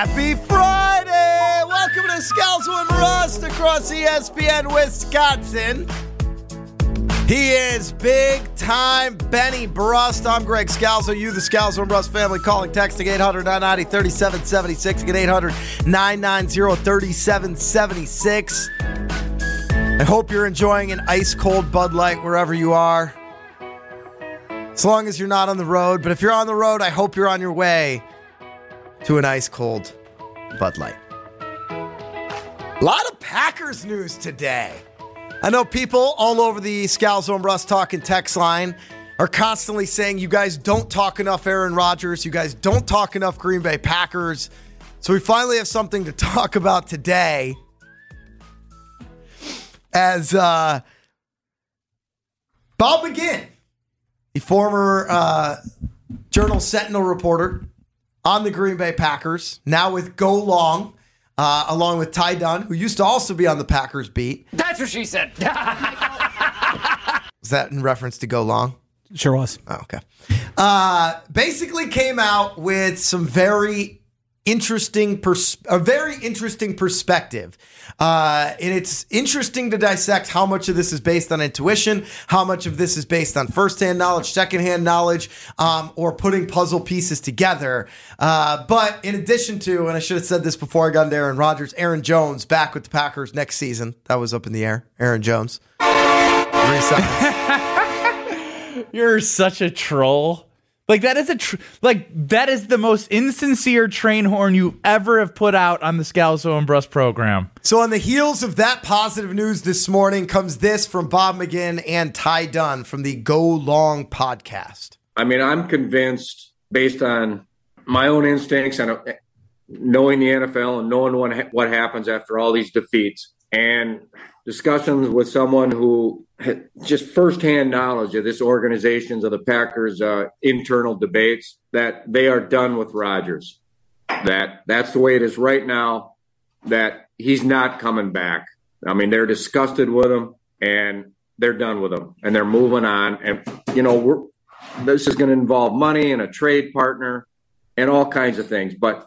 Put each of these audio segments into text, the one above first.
Happy Friday! Welcome to and Brust across ESPN Wisconsin. He is big time Benny Brust. I'm Greg Scalzo. You, the Scalzo and Brust family, calling, texting 800 990 3776. Again, 800 990 3776. I hope you're enjoying an ice cold Bud Light wherever you are. As long as you're not on the road. But if you're on the road, I hope you're on your way to an ice cold Bud Light. A lot of Packers news today. I know people all over the Scalzo and Brust talking text line are constantly saying you guys don't talk enough Aaron Rodgers, you guys don't talk enough Green Bay Packers. So we finally have something to talk about today. As uh, Bob McGinn, the former uh, Journal Sentinel reporter on the Green Bay Packers, now with Go Long, uh, along with Ty Dunne, who used to also be on the Packers beat. That's what she said. Was that in reference to Go Long? Sure was. Oh, okay. Uh, basically came out with some very interesting, pers- a very interesting perspective. Uh, and it's interesting to dissect how much of this is based on intuition, how much of this is based on firsthand knowledge, secondhand knowledge, um, or putting puzzle pieces together. Uh, but in addition to, and I should have said this before I got into Aaron Rodgers, Aaron Jones back with the Packers next season. That was up in the air. Aaron Jones. You're such a troll. Like that is a tr- like that is the most insincere train horn you ever have put out on the Scalzo and Brust program. So, on the heels of that positive news this morning comes this from Bob McGinn and Ty Dunne from the Go Long podcast. I mean, I'm convinced based on my own instincts and uh, knowing the NFL and knowing what, what happens after all these defeats and discussions with someone who had just firsthand knowledge of this organization's of the Packers uh, internal debates that they are done with Rodgers. That that's the way it is right now. That he's not coming back. I mean, they're disgusted with him and they're done with him and they're moving on. And you know, we're this is going to involve money and a trade partner and all kinds of things. But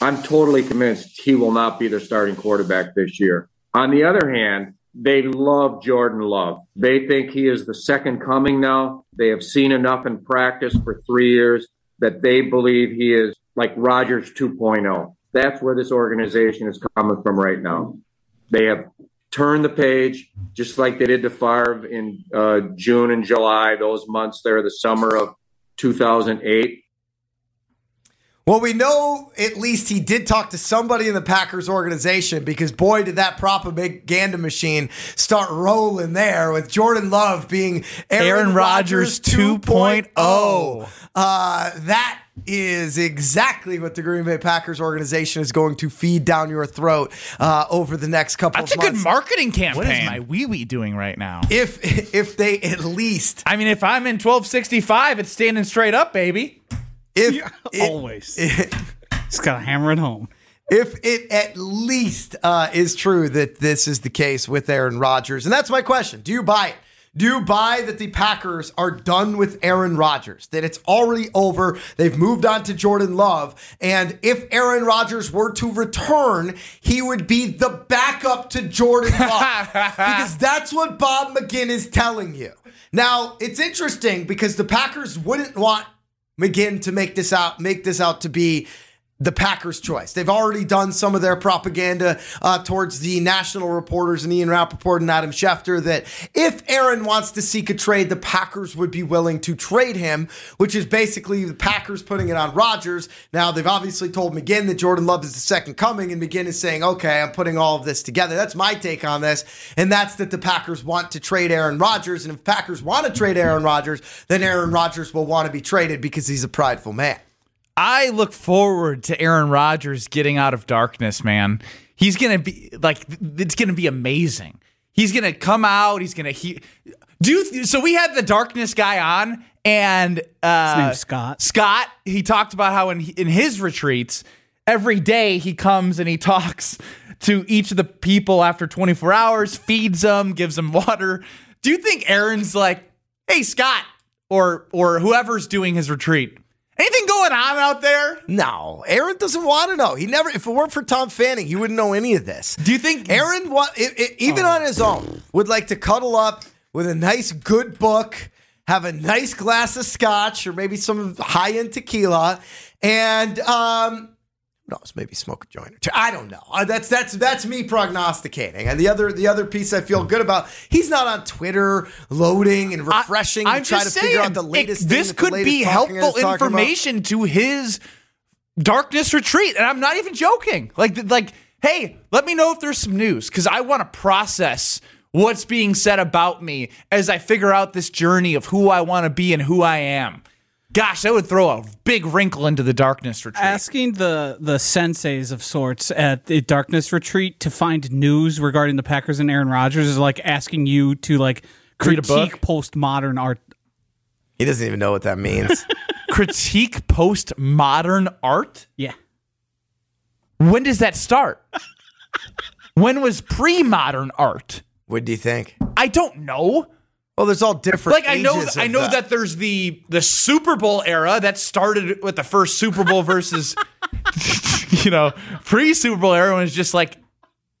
I'm totally convinced he will not be the starting quarterback this year. On the other hand, they love Jordan Love. They think he is the second coming now. They have seen enough in practice for three years that they believe he is like Rodgers 2.0. That's where this organization is coming from right now. They have turned the page, just like they did to Favre in uh, June and July, those months there, the summer of 2008. Well, we know at least he did talk to somebody in the Packers organization because boy, did that propaganda machine start rolling there with Jordan Love being Aaron, Aaron Rodgers 2.0. Uh, that is exactly what the Green Bay Packers organization is going to feed down your throat uh, over the next couple That's a of months. good marketing campaign. What is my wee wee doing right now? if if they at least I mean, if I'm in 1265, it's standing straight up, baby. If it- Always. Just gotta hammer it home. if it at least uh, is true that this is the case with Aaron Rodgers. And that's my question. Do you buy it? Do you buy that the Packers are done with Aaron Rodgers? That it's already over? They've moved on to Jordan Love. And if Aaron Rodgers were to return, he would be the backup to Jordan Love. because that's what Bob McGinn is telling you. Now, it's interesting because the Packers wouldn't want McGinn to make this out make this out to be the Packers' choice. They've already done some of their propaganda uh, towards the national reporters and Ian Rapoport and Adam Schefter that if Aaron wants to seek a trade, the Packers would be willing to trade him, which is basically the Packers putting it on Rodgers. Now, they've obviously told McGinn that Jordan Love is the second coming, and McGinn is saying, okay, I'm putting all of this together. That's my take on this, and that's that the Packers want to trade Aaron Rodgers, and if Packers want to trade Aaron Rodgers, then Aaron Rodgers will want to be traded because he's a prideful man. I look forward to Aaron Rodgers getting out of darkness, man. He's gonna be like, it's gonna be amazing. He's gonna come out. He's gonna he do. You, so we had the darkness guy on, and uh, Scott. Scott. He talked about how in in his retreats every day he comes and he talks to each of the people after 24 hours, feeds them, gives them water. Do you think Aaron's like, hey Scott, or or whoever's doing his retreat? Anything going on out there? No, Aaron doesn't want to know. He never. If it weren't for Tom Fanning, he wouldn't know any of this. Do you think Aaron, wa- it, it, even on his own, would like to cuddle up with a nice, good book, have a nice glass of scotch or maybe some high end tequila, and um, knows, maybe smoke a joint or two. I don't know. Uh, that's that's that's me prognosticating. And the other the other piece I feel good about, he's not on Twitter loading and refreshing I, and trying to just figure saying, out the latest. it- thing this could be helpful talking about. information to his darkness retreat, and I'm not even joking. Like, like, hey, let me know if there's some news because I want to process what's being said about me as I figure out this journey of who I want to be and who I am. Gosh, that would throw a big wrinkle into the darkness retreat. Asking the the senseis of sorts at the Darkness Retreat to find news regarding the Packers and Aaron Rodgers is like asking you to like Read a book? critique postmodern art. He doesn't even know what that means. Critique postmodern art. Yeah. When does that start? when was pre-modern art? what do you think? I don't know. Well, there's all different. like I know I know that. there's the the Super Bowl era that started with the first Super Bowl versus you know pre Super Bowl era when it's just like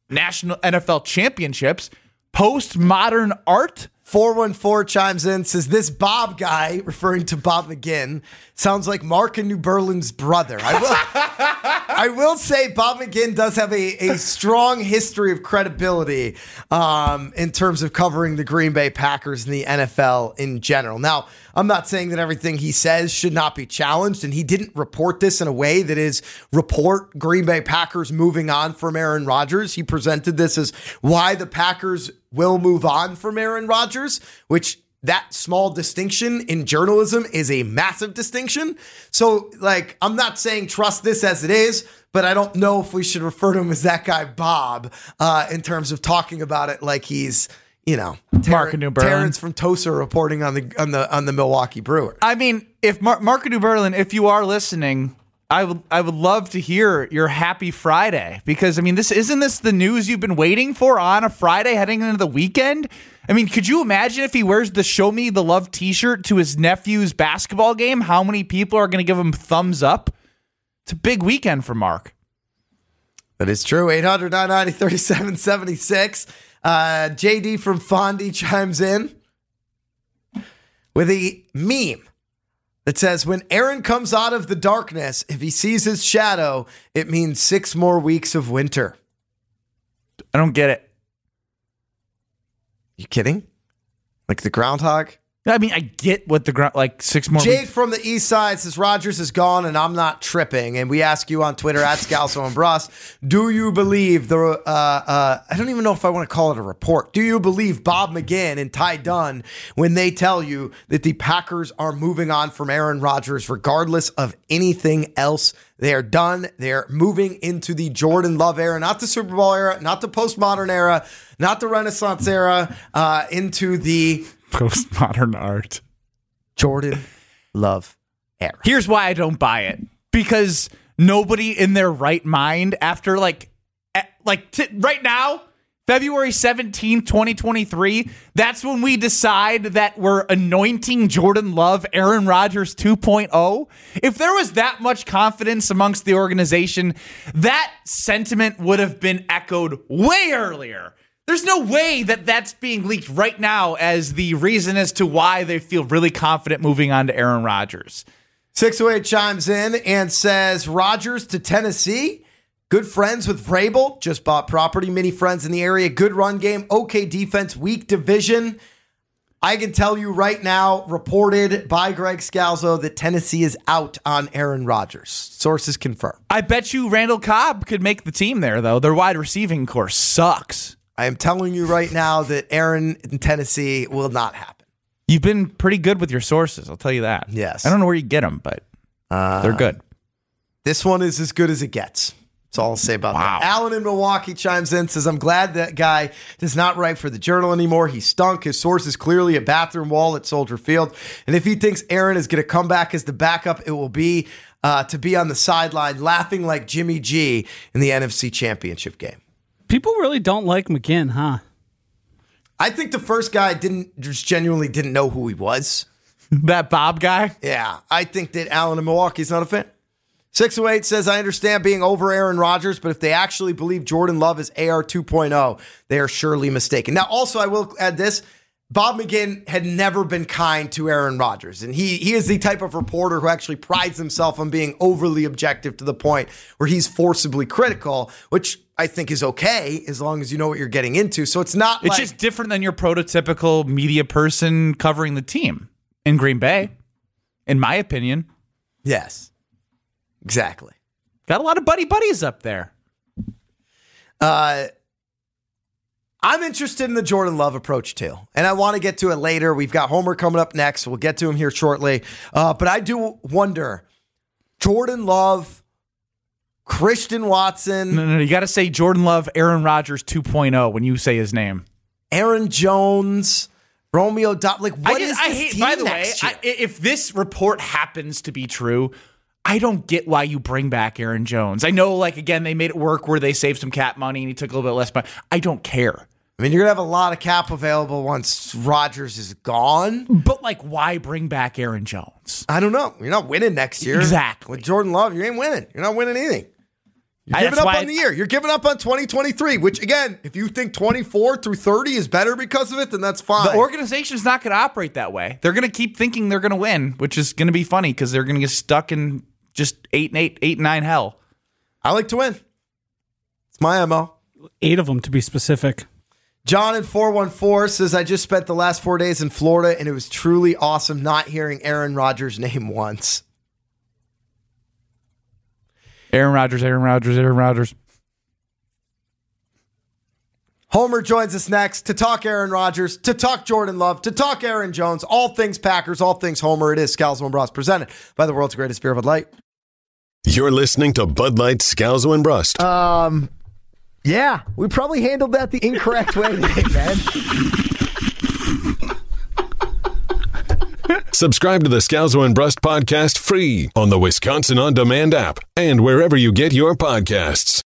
national NFL championships. Postmodern art. 414 chimes in, says this Bob guy, referring to Bob McGinn, sounds like Mark and New Berlin's brother. I will, I will say Bob McGinn does have a, a strong history of credibility um, in terms of covering the Green Bay Packers and the NFL in general. Now, I'm not saying that everything he says should not be challenged, and he didn't report this in a way that is report Green Bay Packers moving on from Aaron Rodgers. He presented this as why the Packers will move on from Aaron Rodgers, which that small distinction in journalism is a massive distinction. So, like, I'm not saying trust this as it is, but I don't know if we should refer to him as that guy Bob uh, in terms of talking about it like he's, you know, Mark New Terrence from Tosa reporting on the on the on the Milwaukee Brewers. I mean, if Mar- Mark New Berlin, if you are listening, I would I would love to hear your happy Friday because I mean, this isn't this the news you've been waiting for on a Friday heading into the weekend. I mean, could you imagine if he wears the "Show Me the Love" T-shirt to his nephew's basketball game? How many people are going to give him thumbs up? It's a big weekend for Mark. That is true. 800 990 3776. Uh, JD from Fondy chimes in with a meme that says when Aaron comes out of the darkness, if he sees his shadow, it means six more weeks of winter. I don't get it. You kidding? Like the groundhog? I mean, I get what the ground like six more. Jake weeks. from the east side says Rodgers is gone and I'm not tripping. And we ask you on Twitter at Scalzo and Brust, do you believe the, uh, uh, I don't even know if I want to call it a report. Do you believe Bob McGinn and Ty Dunne when they tell you that the Packers are moving on from Aaron Rodgers regardless of anything else? They are done. They're moving into the Jordan Love era, not the Super Bowl era, not the postmodern era, not the Renaissance era, uh, into the postmodern art. Jordan Love era. Here's why I don't buy it. Because nobody in their right mind after like eh, like t- right now, February 17th, 2023, that's when we decide that we're anointing Jordan Love, Aaron Rodgers 2.0. If there was that much confidence amongst the organization, that sentiment would have been echoed way earlier. There's no way that that's being leaked right now as the reason as to why they feel really confident moving on to Aaron Rodgers. 608 chimes in and says Rodgers to Tennessee. Good friends with Vrabel. Just bought property. Many friends in the area. Good run game. Okay defense. Weak division. I can tell you right now, reported by Greg Scalzo, that Tennessee is out on Aaron Rodgers. Sources confirm. I bet you Randall Cobb could make the team there, though. Their wide receiving core sucks. I am telling you right now that Aaron in Tennessee will not happen. You've been pretty good with your sources, I'll tell you that. Yes. I don't know where you get them, but they're good. This one is as good as it gets. That's all I'll say about Wow. that. Alan in Milwaukee chimes in, says, I'm glad that guy does not write for the journal anymore. He stunk. His source is clearly a bathroom wall at Soldier Field. And if he thinks Aaron is going to come back as the backup, it will be uh, to be on the sideline laughing like Jimmy G in the NFC Championship game. People really don't like McGinn, huh? I think the first guy didn't just genuinely didn't know who he was. that Bob guy. Yeah, I think that Allen in Milwaukee's not a fan. 608 says, I understand being over Aaron Rodgers, but if they actually believe Jordan Love is AR 2.0, they are surely mistaken. Now, also, I will add this. Bob McGinn had never been kind to Aaron Rodgers, and he he is the type of reporter who actually prides himself on being overly objective to the point where he's forcibly critical, which I think is okay as long as you know what you're getting into. So it's not It's like, just different than your prototypical media person covering the team in Green Bay, in my opinion. yes, exactly. Got a lot of buddy buddies up there. Uh, I'm interested in the Jordan Love approach too, and I want to get to it later. We've got Homer coming up next. We'll get to him here shortly. Uh, but I do wonder, Jordan Love, Christian Watson, No, no, no, you got to say Jordan Love, Aaron Rodgers 2.0 when you say his name. Aaron Jones, Romeo Doubs. Like, what I, is just- I hate. team By the way, I, if this report happens to be true, I don't get why you bring back Aaron Jones. I know, like again, they made it work where they saved some cap money and he took a little bit less money. I don't care. I mean, you're gonna have a lot of cap available once Rodgers is gone. But like, why bring back Aaron Jones? I don't know. You're not winning next year. Exactly. With Jordan Love, you ain't winning. You're not winning anything. You're giving that's up on the year. You're giving up on 2023, which again, if you think 24 through 30 is better because of it, then that's fine. The organization's not going to operate that way. They're going to keep thinking they're going to win, which is going to be funny because they're going to get stuck in just eight and eight, eight and nine hell. I like to win. It's my MO. Eight of them to be specific. John in 414 says, I just spent the last four days in Florida and it was truly awesome not hearing Aaron Rodgers' name once. Aaron Rodgers, Aaron Rodgers, Aaron Rodgers. Homer joins us next to talk Aaron Rodgers, to talk Jordan Love, to talk Aaron Jones, all things Packers, all things Homer. It is Scalzo and Brust presented by the world's greatest beer, Bud Light. You're listening to Bud Light Scalzo and Brust. Um, yeah, we probably handled that the incorrect way today, man. Subscribe to the Scalzo and Brust podcast free on the Wisconsin On Demand app and wherever you get your podcasts.